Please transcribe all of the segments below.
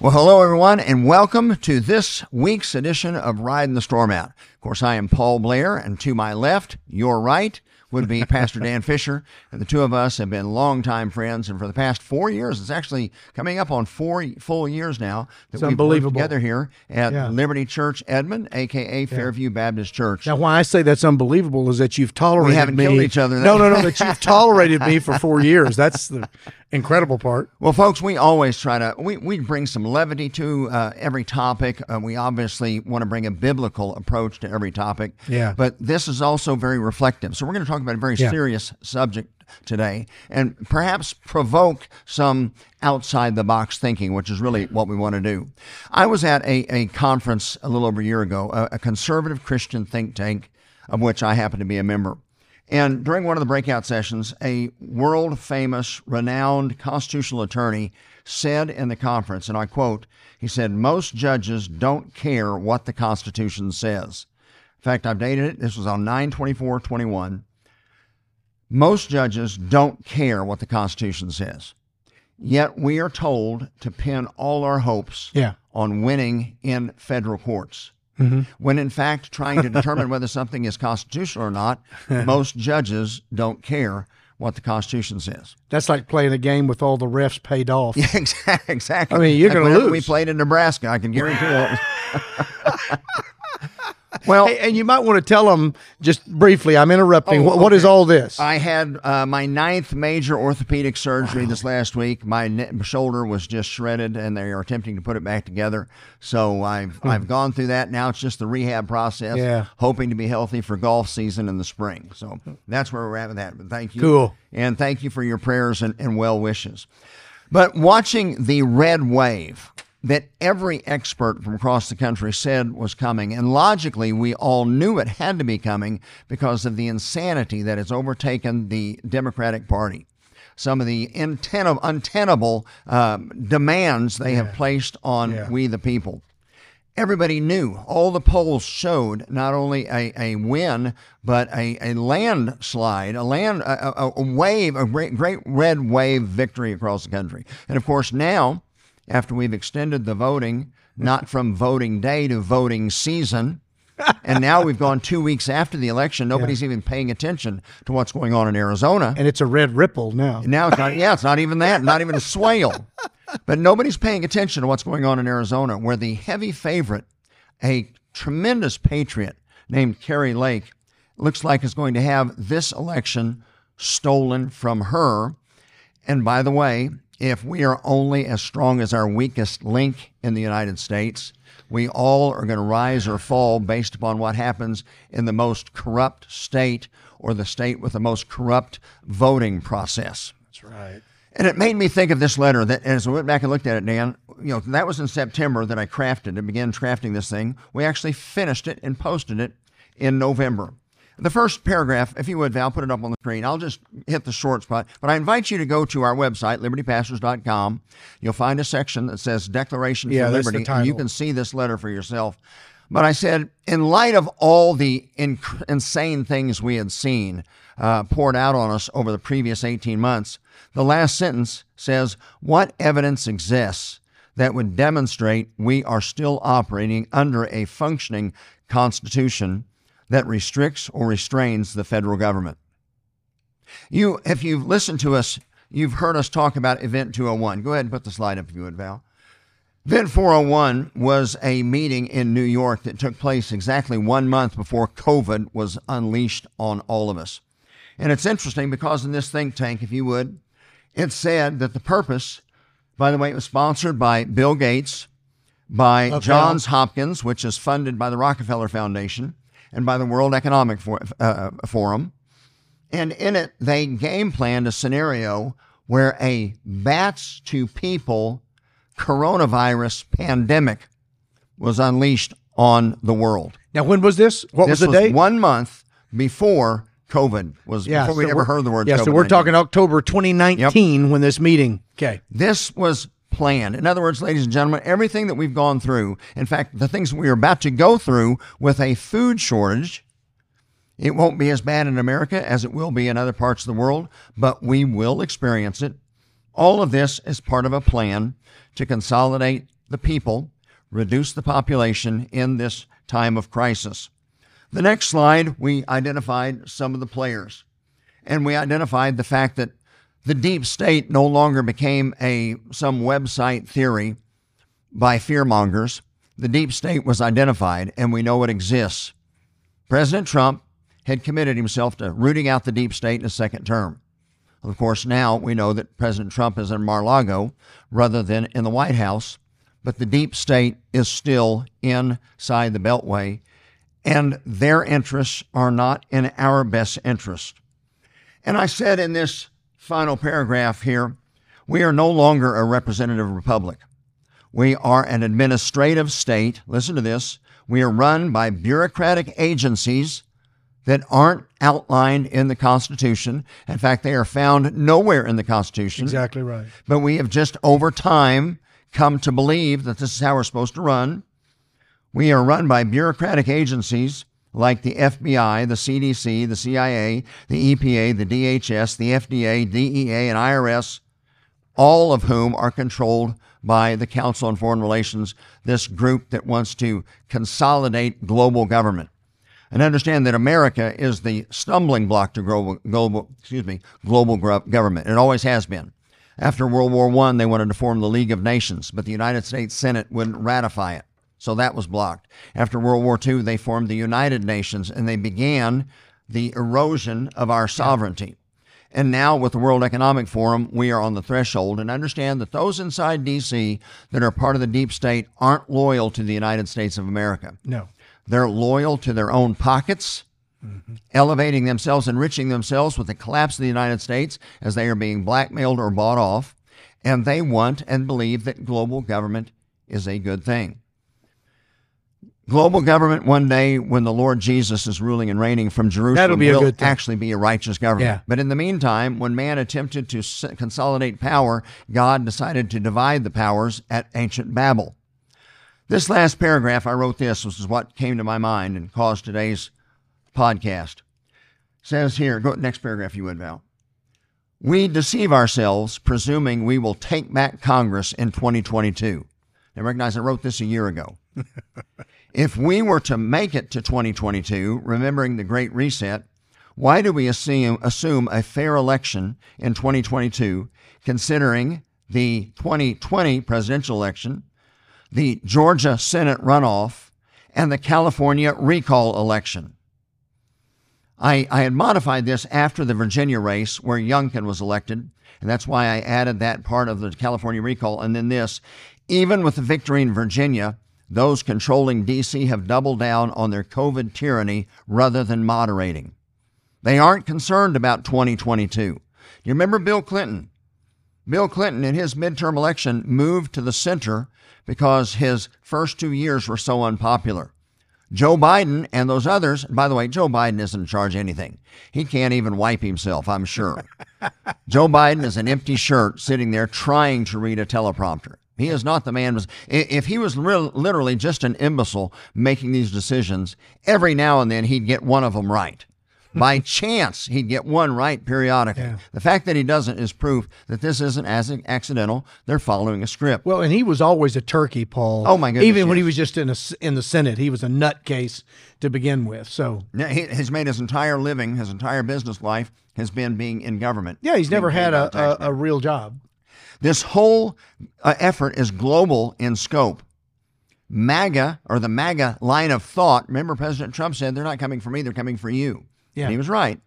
Well, hello, everyone, and welcome to this week's edition of Riding the Storm Out. Of course, I am Paul Blair, and to my left, your right, would be Pastor Dan Fisher. And the two of us have been longtime friends. And for the past four years, it's actually coming up on four full years now that It's we've unbelievable. together here at Yeah. Liberty Church Edmond, aka Fairview Baptist Church. Now, why I say that's unbelievable is that you've tolerated haven't me. killed each other. No, no, no. That you've tolerated me for four years. That's the incredible part. Well, folks, we always try to we, we bring some levity to uh, every topic. Uh, we obviously want to bring a biblical approach to every topic. Yeah. But this is also very reflective. So we're going to talk about a very Yeah. serious subject today, and perhaps provoke some outside the box thinking, which is really what we want to do. I was at a, a conference a little over a year ago, a, a conservative Christian think tank, of which I happen to be a member. And during one of the breakout sessions, a world famous, renowned constitutional attorney said in the conference, and I quote, he said, Most judges don't care what the Constitution says. In fact, I've dated it. This was on 924 21. Most judges don't care what the Constitution says. Yet we are told to pin all our hopes Yeah. on winning in federal courts. Mm-hmm. When in fact, trying to determine whether something is constitutional or not, most judges don't care what the Constitution says. That's like playing a game with all the refs paid off. Exactly. Exactly. I mean, you're Like gonna lose. We played in Nebraska. I can guarantee you. Well, Hey, and you might want to tell them just briefly. I'm interrupting. Oh, what, what is all this? I had uh, my ninth major orthopedic surgery this last week. My ne- shoulder was just shredded, and they are attempting to put it back together. So I've I've gone through that. Now it's just the rehab process. Hmm. Yeah. Hoping to be healthy for golf season in the spring. So that's where we're at with that. But thank you. Cool. And thank you for your prayers and, and well wishes. But watching the red wave that every expert from across the country said was coming, and logically we all knew it had to be coming because of the insanity that has overtaken the Democratic Party. Some of the untenable, untenable um, demands they have placed on Yeah. we the people everybody knew. All the polls showed not only a, a win, but a, a landslide, a land, a- a wave, a great, great red wave victory across the country. And of course, now, after we've extended the voting, not from voting day to voting season, and now we've gone two weeks after the election, nobody's even paying attention to what's going on in Arizona. and it's a red ripple now. Now it's not, yeah, it's not even that, not even a swale. But nobody's paying attention to what's going on in Arizona, where the heavy favorite, a tremendous patriot named Kari Lake, looks like is going to have this election stolen from her. And by the way, if we are only as strong as our weakest link in the United States, we all are going to rise or fall based upon what happens in the most corrupt state or the state with the most corrupt voting process. That's right. And it made me think of this letter that, as I went back and looked at it, Dan, you know, that was in September that I crafted and began crafting this thing. We actually finished it and posted it in November. The first paragraph, if you would, Val, put it up on the screen. I'll just hit the short spot. But I invite you to go to our website, libertypastors.com. You'll find a section that says Declaration Yeah, for Liberty, and you can see this letter for yourself. But I said, in light of all the inc- insane things we had seen uh, poured out on us over the previous 18 months, the last sentence says, What evidence exists that would demonstrate we are still operating under a functioning constitution that restricts or restrains the federal government? You, if you've listened to us, you've heard us talk about Event 201. Go ahead and put the slide up if you would, Val. Event 401 was a meeting in New York that took place exactly one month before COVID was unleashed on all of us. And it's interesting because in this think tank, if you would, it said that the purpose, by the way, it was sponsored by Bill Gates, by Okay. Johns Hopkins, which is funded by the Rockefeller Foundation, and by the World Economic For- uh, Forum. And in it, they game planned a scenario where a bats to people coronavirus pandemic was unleashed on the world. Now, when was this? What this was the date? one month before COVID was, before we so ever we're- heard the word Yeah, so we're talking October 2019 when this meeting. Okay. This was In other words, ladies and gentlemen, everything that we've gone through, in fact, the things we are about to go through with a food shortage, it won't be as bad in America as it will be in other parts of the world, but we will experience it. All of this is part of a plan to consolidate the people, reduce the population in this time of crisis. The next slide, we identified some of the players. And we identified the fact that the deep state no longer became a some website theory by fearmongers. The deep state was identified and we know it exists. President Trump had committed himself to rooting out the deep state in a second term. Of course, now we know that President Trump is in Mar-a-Lago rather than in the White House, but the deep state is still inside the Beltway, and their interests are not in our best interest. And I said in this final paragraph here, we are no longer a representative republic. We are an administrative state. Listen to this. We are run by bureaucratic agencies that aren't outlined in the Constitution. In fact, they are found nowhere in the Constitution. Exactly right. But we have just over time come to believe that this is how we're supposed to run. We are run by bureaucratic agencies like the FBI, the CDC, the CIA, the EPA, the DHS, the FDA, DEA, and IRS, all of whom are controlled by the Council on Foreign Relations, this group that wants to consolidate global government. And understand that America is the stumbling block to global, global excuse me, global government. It always has been. After World War I, they wanted to form the League of Nations, but the United States Senate wouldn't ratify it. So that was blocked. After World War II, they formed the United Nations and they began the erosion of our sovereignty. And now, with the World Economic Forum, we are on the threshold and understand that those inside D.C. that are part of the deep state aren't loyal to the United States of America. No. They're loyal to their own pockets, mm-hmm. elevating themselves, enriching themselves with the collapse of the United States as they are being blackmailed or bought off. And they want and believe that global government is a good thing. Global government one day when the Lord Jesus is ruling and reigning from Jerusalem That'll be will actually be a righteous government. Yeah. But in the meantime, when man attempted to consolidate power, God decided to divide the powers at ancient Babel. This last paragraph, I wrote this, this is what came to my mind and caused today's podcast. It says here, go next paragraph you would, Val. We deceive ourselves presuming we will take back Congress in 2022. Now recognize I wrote this a year ago. If we were to make it to 2022, remembering the Great Reset, why do we assume, assume a fair election in 2022, considering the 2020 presidential election, the Georgia Senate runoff, and the California recall election? I, I had modified this after the Virginia race where Youngkin was elected, and that's why I added that part of the California recall. And then this even with the victory in Virginia, those controlling D.C. have doubled down on their COVID tyranny rather than moderating. They aren't concerned about 2022. You remember Bill Clinton? Bill Clinton, in his midterm election, moved to the center because his first two years were so unpopular. Joe Biden and those others, by the way, Joe Biden isn't in charge of anything. He can't even wipe himself, I'm sure. Joe Biden is an empty shirt sitting there trying to read a teleprompter. He is not the man. If he was real, literally just an imbecile making these decisions, every now and then he'd get one of them right. By chance, he'd get one right periodically. Yeah. The fact that he doesn't is proof that this isn't as accidental. They're following a script. Well, and he was always a turkey, Paul. Oh my goodness! Even yes. when he was just in a, in the Senate, he was a nutcase to begin with. So yeah, he has made his entire living, his entire business life has been being in government. Yeah, he's never had a, a, a real job. This whole uh, effort is global in scope. MAGA, or the MAGA line of thought, remember President Trump said they're not coming for me, they're coming for you. Yeah. And he was right.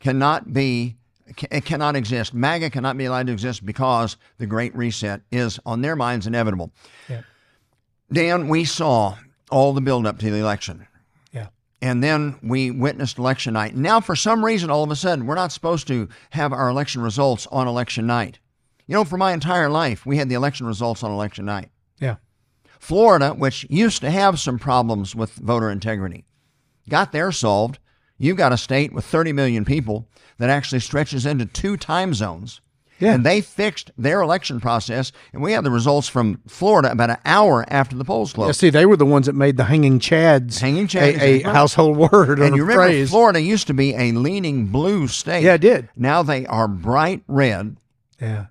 Cannot be, it cannot exist. MAGA cannot be allowed to exist because the Great Reset is on their minds inevitable. Yeah. Dan, we saw all the buildup to the election. Yeah. And then we witnessed election night. Now, for some reason, all of a sudden, we're not supposed to have our election results on election night. You know, for my entire life, we had the election results on election night. Yeah. Florida, which used to have some problems with voter integrity, got their solved. You've got a state with 30 million people that actually stretches into two time zones. Yeah. And they fixed their election process, and we had the results from Florida about an hour after the polls closed. Yeah, see, they were the ones that made the hanging chads, hanging chads, a, a household word. And you remember, phrase. Florida used to be a leaning blue state. Yeah, it did. Now they are bright red. Yeah.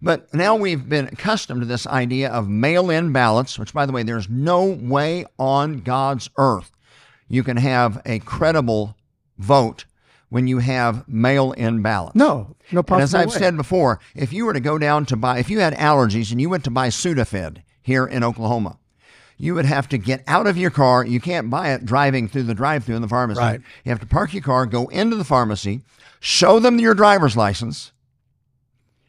But now we've been accustomed to this idea of mail in ballots, which, by the way, there's no way on God's earth you can have a credible vote when you have mail in ballots. No, no possible And as I've way. said before, if you were to go down to buy, if you had allergies and you went to buy Sudafed here in Oklahoma, you would have to get out of your car. You can't buy it driving through the drive through in the pharmacy. Right. You have to park your car, go into the pharmacy, show them your driver's license.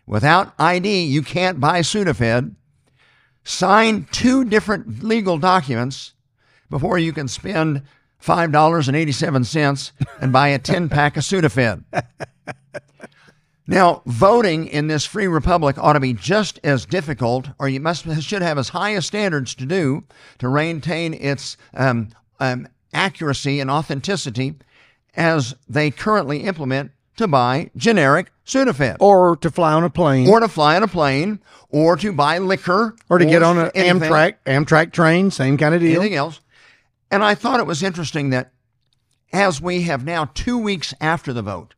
Without ID, you can't buy Sudafed. Sign two different legal documents before you can spend $5.87 and buy a 10 pack of Sudafed. Now, voting in this free republic ought to be just as difficult, or you must should have as high a standards to do to maintain its um, um, accuracy and authenticity as they currently implement to buy generic Sudafed, or to fly on a plane, or to fly on a plane, or to buy liquor, or to get on an Amtrak Amtrak train, same kind of deal. anything else. And I thought it was interesting that as we have now two weeks after the vote,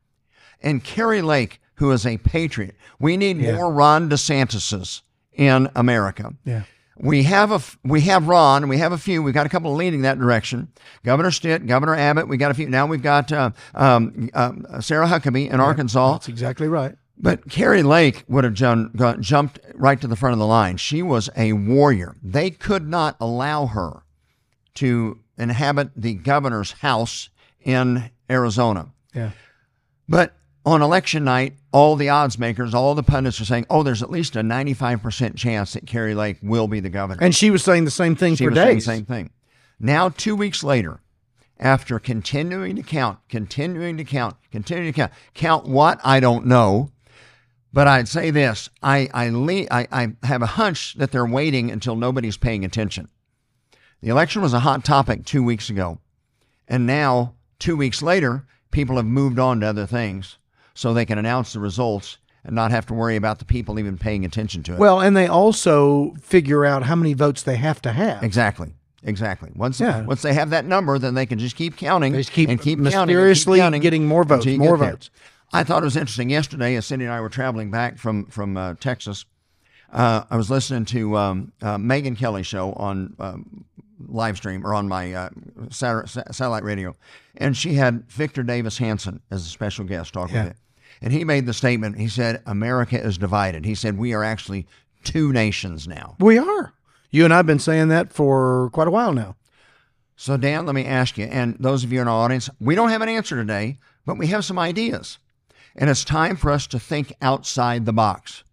and Kari Lake, who is a patriot, we need Yeah. more Ron DeSantis's in America. Yeah. We have a we have Ron, and we have a few. We've got a couple leading that direction. Governor Stitt, Governor Abbott. We got a few. Now we've got uh, um, um, Sarah Huckabee in Arkansas. That's exactly right. But Kari Lake would have jun- got, jumped right to the front of the line. She was a warrior. They could not allow her to inhabit the governor's house in Arizona. Yeah. But on election night, all the odds makers, all the pundits are saying, oh, there's at least a 95% chance that Kari Lake will be the governor. And she was saying the same thing she for was saying the days. same thing. Now, two weeks later, after continuing to count, continuing to count, continuing to count, count what? I don't know. But I'd say this I, I, le- I, I have a hunch that they're waiting until nobody's paying attention. The election was a hot topic two weeks ago. And now, two weeks later, people have moved on to other things so they can announce the results and not have to worry about the people even paying attention to it. Well, and they also figure out how many votes they have to have. Exactly. Exactly. Once Yeah. once they have that number, then they can just keep counting They just keep and keep counting and keep mysteriously counting getting more votes, more there. votes. I thought it was interesting yesterday. As Cindy and I were traveling back from from uh, Texas, uh, I was listening to um, uh, Megyn Kelly show on um, live stream or on my uh, satellite radio, and she had Victor Davis Hanson as a special guest talk Yeah. with it. And he made the statement. He said, "America is divided." He said, "We are actually two nations now." We are. You and I've been saying that for quite a while now. So, Dan, let me ask you, and those of you in our audience, we don't have an answer today, but we have some ideas. And it's time for us to think outside the box.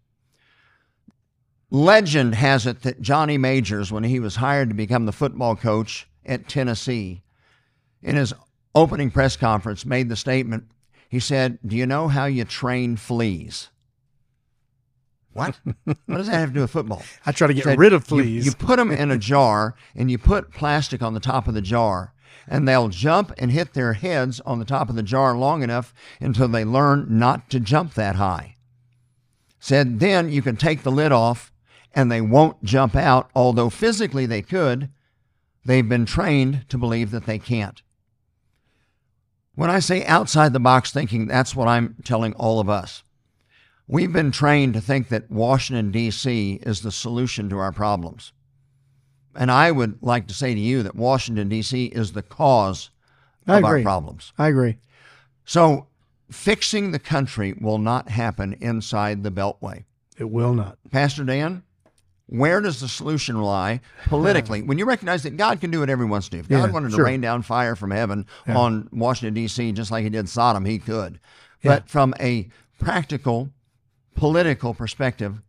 Legend has it that Johnny Majors, when he was hired to become the football coach at Tennessee, in his opening press conference, made the statement. He said, Do you know how you train fleas? What? what does that have to do with football? I try to get said, rid of you- fleas. You, put them in a jar and you put plastic on the top of the jar, and they'll jump and hit their heads on the top of the jar long enough until they learn not to jump that high. Said then you can take the lid off and they won't jump out, although physically they could. They've been trained to believe that they can't. When I say outside the box thinking, that's what I'm telling all of us. We've been trained to think that Washington, D.C. is the solution to our problems. And I would like to say to you that Washington, D.C. is the cause I of our agree. problems. I agree. So, fixing the country will not happen inside the Beltway. It will not. Pastor Dan, where does the solution lie politically? when you recognize that God can do what everyone wants to do. If God Yeah, wanted sure. to rain down fire from heaven on Washington, D.C., just like he did Sodom, he could. Yeah. But from a practical, political perspective,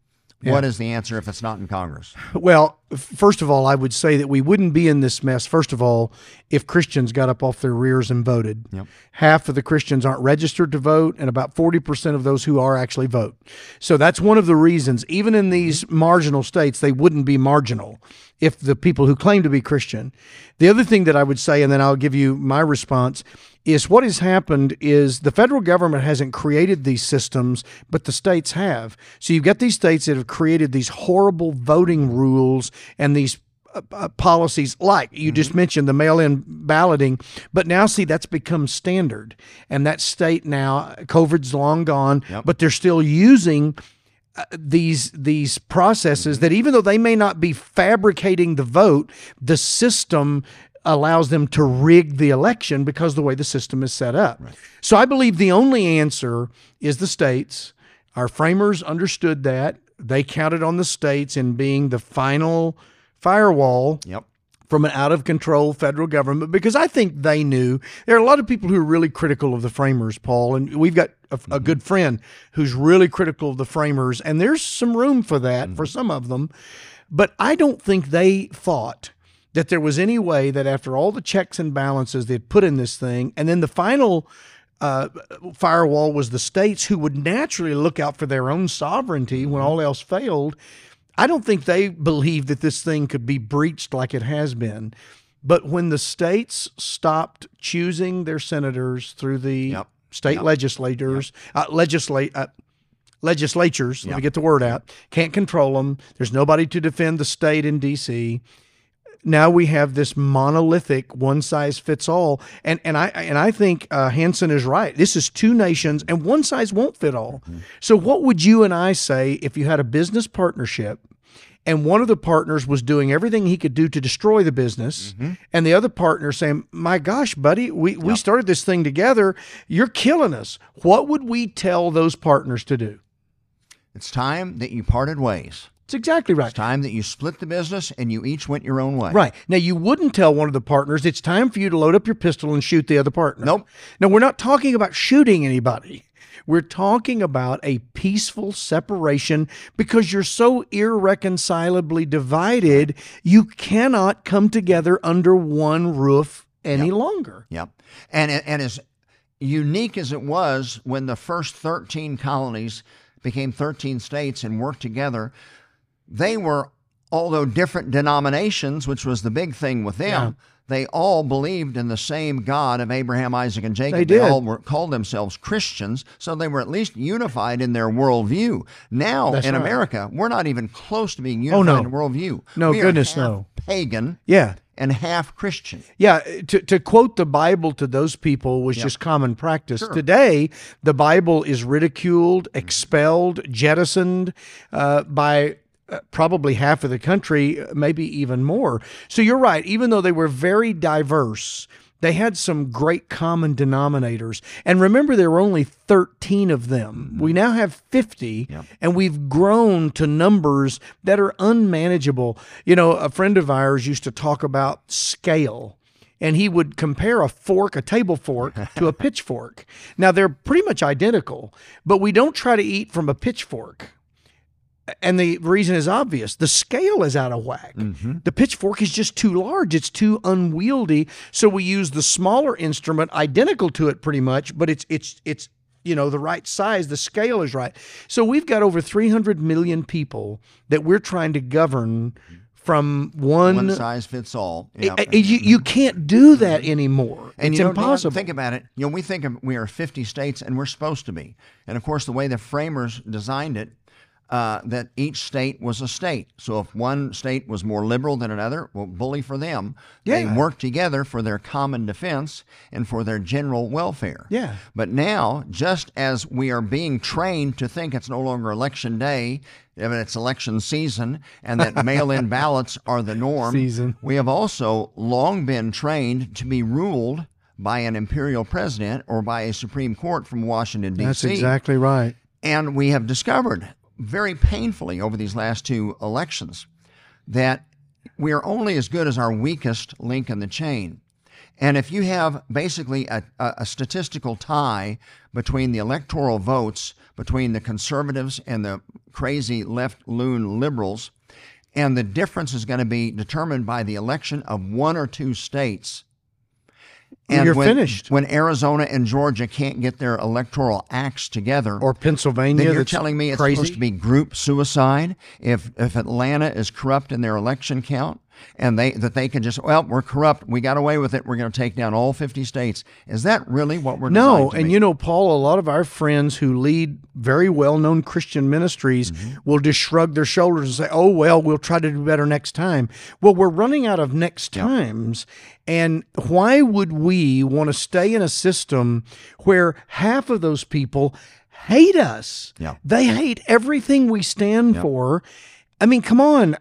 what is the answer if it's not in Congress? Well, first of all, I would say that we wouldn't be in this mess, first of all, if Christians got up off their rears and voted. Yep. Half of the Christians aren't registered to vote, and about 40% of those who are actually vote. So that's one of the reasons, even in these mm-hmm. marginal states, they wouldn't be marginal if the people who claim to be Christian. The other thing that I would say, and then I'll give you my response, is what has happened is the federal government hasn't created these systems, but the states have. So you've got these states that have created these horrible voting rules and these uh, uh, policies like you just mentioned the mail-in balloting but now see that's become standard and that state now covid's long gone Yep. but they're still using uh, these these processes that even though they may not be fabricating the vote, the system allows them to rig the election because the way the system is set up. Right. So I believe the only answer is the states. Our framers understood that. They counted on the states in being the final firewall yep from an out of control federal government because I think they knew there are a lot of people who are really critical of the framers, Paul, and we've got a, a mm-hmm. good friend who's really critical of the framers, and there's some room for that mm-hmm. for some of them, but I don't think they thought that there was any way that after all the checks and balances they'd put in this thing, and then the final uh, firewall was the states who would naturally look out for their own sovereignty when mm-hmm. all else failed I don't think they believe that this thing could be breached like it has been. But when the states stopped choosing their senators through the yep. state yep. legislators, yep. Uh, legislate, uh, legislatures, let me get the word out, can't control them. There's nobody to defend the state in D.C. Now we have this monolithic one size fits all, and and I and I think uh, Hanson is right. This is two nations, and one size won't fit all. Mm-hmm. So what would you and I say if you had a business partnership and one of the partners was doing everything he could do to destroy the business mm-hmm. and the other partner saying my gosh buddy we, yep. we started this thing together you're killing us what would we tell those partners to do it's time that you parted ways it's exactly right. It's time that you split the business and you each went your own way. Right. Now, you wouldn't tell one of the partners it's time for you to load up your pistol and shoot the other partner. Nope. Now, we're not talking about shooting anybody. We're talking about a peaceful separation because you're so irreconcilably divided, you cannot come together under one roof any yep. longer. Yep. And, and as unique as it was when the first 13 colonies became 13 states and worked together, they were, although different denominations, which was the big thing with them, yeah they all believed in the same God of Abraham, Isaac, and Jacob. They, did. they all were, called themselves Christians, so they were at least unified in their worldview. Now That's in right. America, we're not even close to being unified oh, no. in worldview. No, we goodness, no. Pagan. Yeah. And half Christian. Yeah, to, to quote the Bible to those people was yep. just common practice. Sure. Today, the Bible is ridiculed, expelled, jettisoned uh, by probably half of the country, maybe even more. So you're right. Even though they were very diverse, they had some great common denominators. And remember, there were only 13 of them. Mm-hmm. We now have 50, yep. and we've grown to numbers that are unmanageable. You know, a friend of ours used to talk about scale and he would compare a fork, a table fork, to a pitchfork. Now they're pretty much identical, but we don't try to eat from a pitchfork and the reason is obvious the scale is out of whack mm-hmm. the pitchfork is just too large it's too unwieldy so we use the smaller instrument identical to it pretty much but it's it's it's you know the right size the scale is right so we've got over 300 million people that we're trying to govern from one, one size fits all. you, you can't do that anymore. And it's you know, impossible. think about it. You know, we think of, we are 50 states, and we're supposed to be. And of course, the way the framers designed it, uh, that each state was a state. So if one state was more liberal than another, well, bully for them. Yeah. They worked together for their common defense and for their general welfare. Yeah. But now, just as we are being trained to think it's no longer election day, it's election season, and that mail-in ballots are the norm, season. we have also long been trained to be ruled by an imperial president or by a Supreme Court from Washington, D.C. That's exactly right. And we have discovered very painfully over these last two elections that we are only as good as our weakest link in the chain. And if you have basically a, a, statistical tie between the electoral votes between the conservatives and the crazy left loon liberals, and the difference is going to be determined by the election of one or two states, and you're when, finished. When Arizona and Georgia can't get their electoral acts together, or Pennsylvania, then you're telling me it's crazy? supposed to be group suicide. If if Atlanta is corrupt in their election count, and they that they can just well we're corrupt we got away with it we're going to take down all 50 states is that really what we're no and be? you know paul a lot of our friends who lead very well-known christian ministries mm-hmm. will just shrug their shoulders and say oh well we'll try to do better next time well we're running out of next yep. times and why would we want to stay in a system where half of those people hate us. Yeah. They hate everything we stand for. I mean, come on.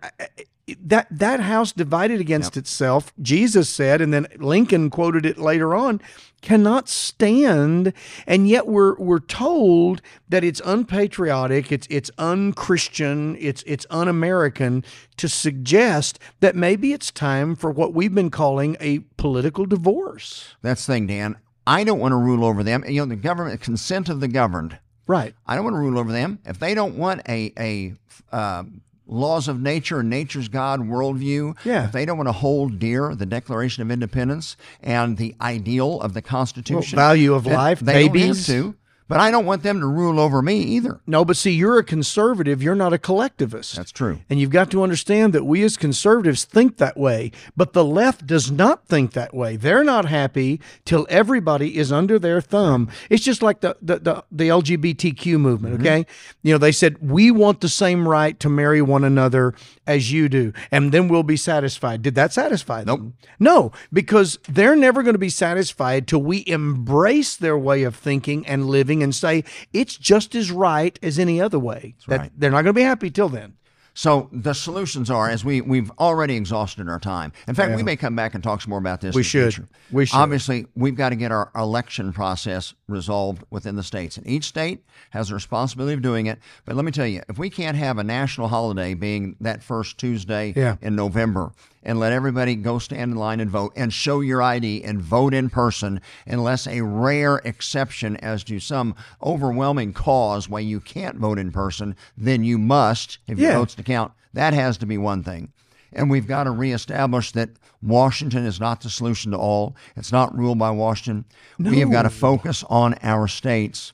That that house divided against itself, Jesus said, and then Lincoln quoted it later on, cannot stand. And yet we're we're told that it's unpatriotic, it's it's unchristian, it's it's un-American to suggest that maybe it's time for what we've been calling a political divorce. That's the thing, Dan. I don't want to rule over them. You know, the government, consent of the governed. Right. I don't want to rule over them. If they don't want a a uh, laws of nature and nature's God worldview, Yeah. if they don't want to hold dear the Declaration of Independence and the ideal of the Constitution, value of life, they babies. don't have to. But I don't want them to rule over me either. No, but see, you're a conservative, you're not a collectivist. That's true. And you've got to understand that we as conservatives think that way, but the left does not think that way. They're not happy till everybody is under their thumb. It's just like the the, the, the LGBTQ movement, Mm-hmm. okay? You know, they said, we want the same right to marry one another as you do, and then we'll be satisfied. Did that satisfy them? Nope. No, because they're never going to be satisfied till we embrace their way of thinking and living and say it's just as right as any other way. That- right. They're not going to be happy till then. So the solutions are, as we we've already exhausted our time. In fact, we may come back and talk some more about this. We in the should. future. We should. Obviously, we've got to get our election process resolved within the states, and each state has a responsibility of doing it. But let me tell you, if we can't have a national holiday being that first Tuesday Yeah. in November, and let everybody go stand in line and vote and show your ID and vote in person, unless a rare exception as to some overwhelming cause why you can't vote in person, then you must if your Yeah. votes to count. That has to be one thing. And we've got to reestablish that Washington is not the solution to all. It's not ruled by Washington. We have got to focus on our states.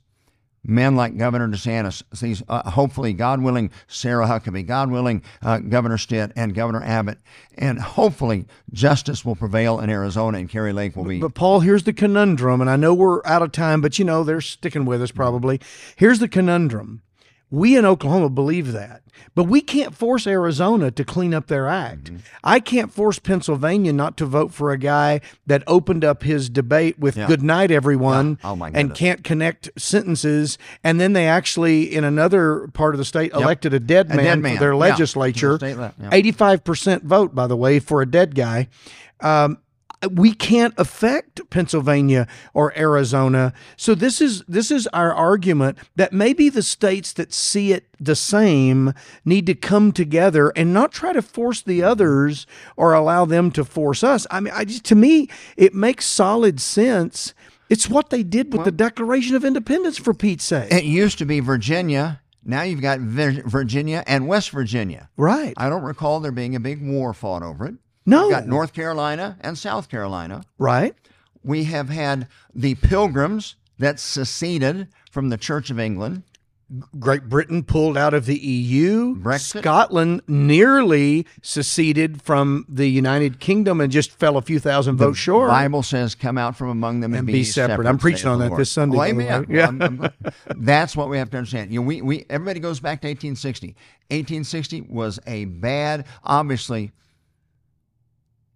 Men like Governor DeSantis, these, uh, hopefully, God willing, Sarah Huckabee, God willing, uh, Governor Stitt, and Governor Abbott, and hopefully justice will prevail in Arizona and Kari Lake will be. But Paul, here's the conundrum, and I know we're out of time, but you know they're sticking with us probably. Here's the conundrum: we in Oklahoma believe that, but we can't force Arizona to clean up their act. Mm-hmm. I can't force Pennsylvania not to vote for a guy that opened up his debate with Yeah. "Good night, everyone," Oh, my and can't connect sentences, and then they actually in another part of the state elected a dead A man, dead man, for their yeah, legislature. to the state yeah. 85% vote, by the way, for a dead guy. Um, we can't affect Pennsylvania or Arizona. So this is this is our argument that maybe the states that see it the same need to come together and not try to force the others or allow them to force us. I mean, I just to me it makes solid sense. It's what they did with the Declaration of Independence for Pete's sake. it used to be Virginia. Now you've got Virginia and West Virginia. right. I don't recall there being a big war fought over it. No. We've got North Carolina and South Carolina. right. We have had the pilgrims that seceded from the Church of England. Great Britain pulled out of the EU. Brexit. Scotland nearly seceded from the United Kingdom and just fell a few thousand votes short. Bible says, "Come out from among them and, And be separate." I'm preaching on that Lord. this Sunday, Oh, amen. Yeah. I'm- I'm- that's what we have to understand. You know, we, we everybody goes back to 1860. 1860 was a bad, obviously.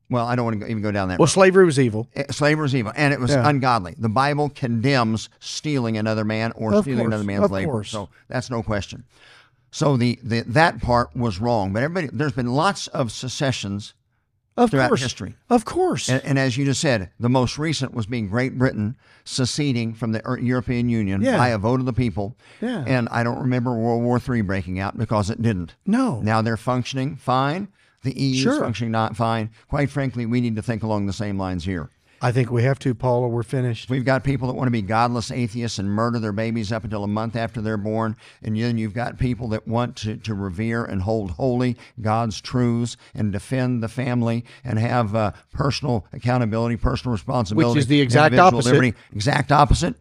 Well, I don't want to even go down that. well, road. slavery was evil. Eh, Slavery was evil, and it was Yeah. ungodly. The Bible condemns stealing another man or Of stealing course, another man's labor. course. So that's no question. So the, the that part was wrong, but everybody there's been lots of secessions Of throughout course. history. Of course. And, and as you just said, the most recent was being Great Britain seceding from the European Union Yeah. by a vote of the people. Yeah. And I don't remember World War III breaking out because it didn't. no. Now they're functioning fine. The EU is functioning not fine. Quite frankly, we need to think along the same lines here. I think we have to, Paula. We're finished. We've got people that want to be godless atheists and murder their babies up until a month after they're born. And then you've got people that want to, to revere and hold holy God's truths and defend the family and have uh, personal accountability, personal responsibility. Which is the exact opposite. Liberty. Exact opposite.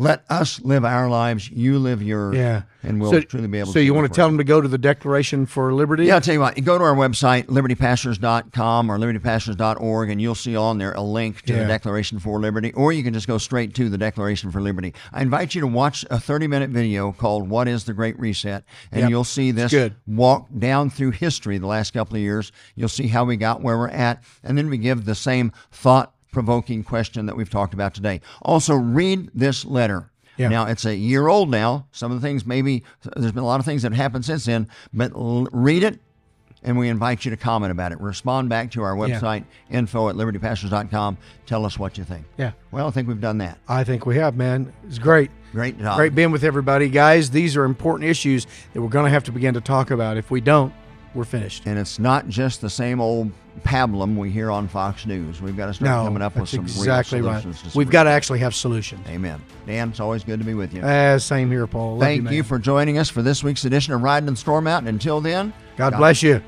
Let us live our lives. You live yours. Yeah. And we'll so, truly be able so to. So, you want to tell them to go to the Declaration for Liberty? yeah, I'll tell you what. You go to our website, libertypastors.com or libertypastors.org, and you'll see on there a link to Yeah. the Declaration for Liberty, or you can just go straight to the Declaration for Liberty. I invite you to watch a 30 minute video called What is the Great Reset? And Yep. you'll see this walk down through history the last couple of years. You'll see how we got where we're at, and then we give the same thought provoking question that we've talked about today. Also, read this letter. Yeah. Now it's a year old now. Some of the things maybe there's been a lot of things that happened since then, but l- read it. And we invite you to comment about it. Respond back to our website, info at libertypastors.com. Tell us what you think. Yeah. Well, I think we've done that. I think we have, man. It's great. Great job. Great being with everybody. Guys, these are important issues that we're going to have to begin to talk about. If we don't, we're finished. And it's not just the same old pablum we hear on Fox News. We've got to start No, coming up with some exactly real right. solutions. to We've got to actually have solutions. Amen. Dan, it's always good to be with you. Uh, same here, Paul. Love Thank man. you for joining us for this week's edition of Riding in Storm Out. And until then, God bless you.